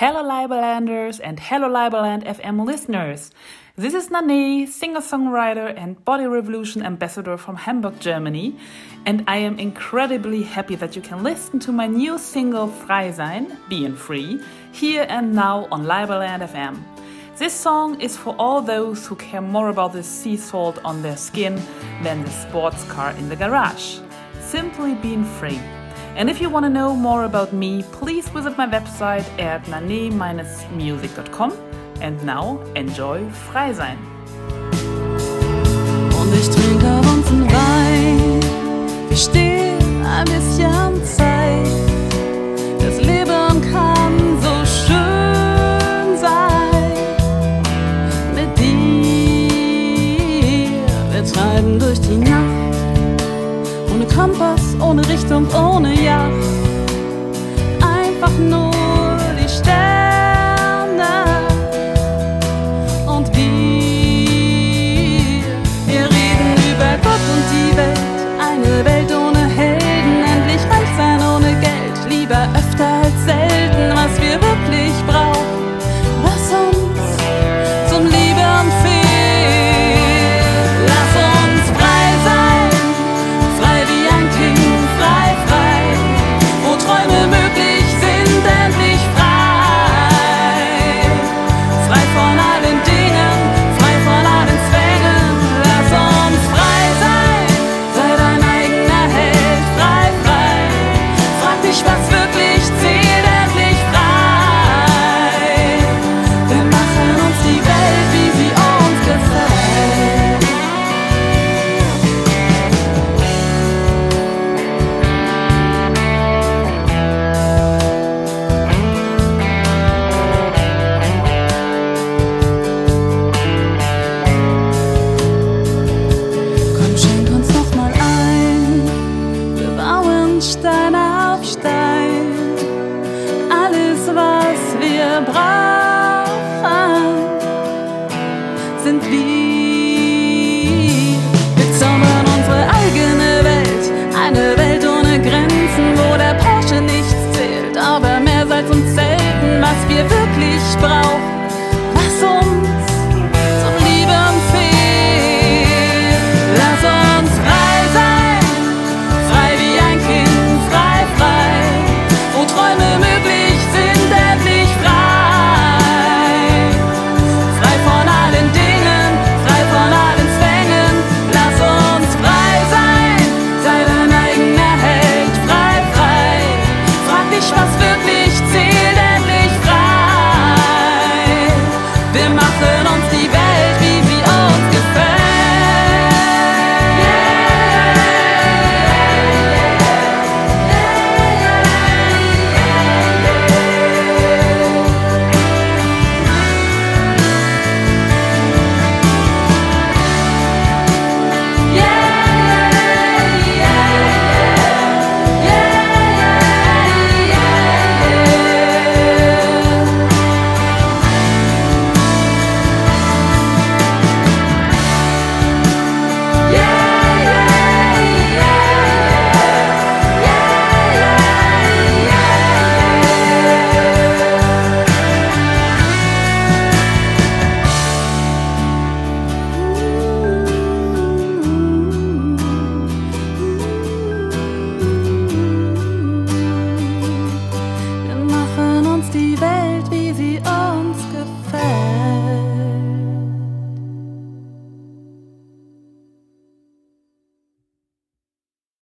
Hello Liberlanders and Hello Liberland FM listeners. This is Nanée, singer-songwriter and Body Revolution ambassador from Hamburg, Germany, and I am incredibly happy that you can listen to my new single Frei sein, being free, here and now on Liberland FM. This song is for all those who care more about the sea salt on their skin than the sports car in the garage. Simply being free. And if you want to know more about me, please visit my website at nane-music.com. And now enjoy Frei sein. Und ich trinke Wein. Kompass, ohne Richtung, ohne Yacht. Einfach nur bras.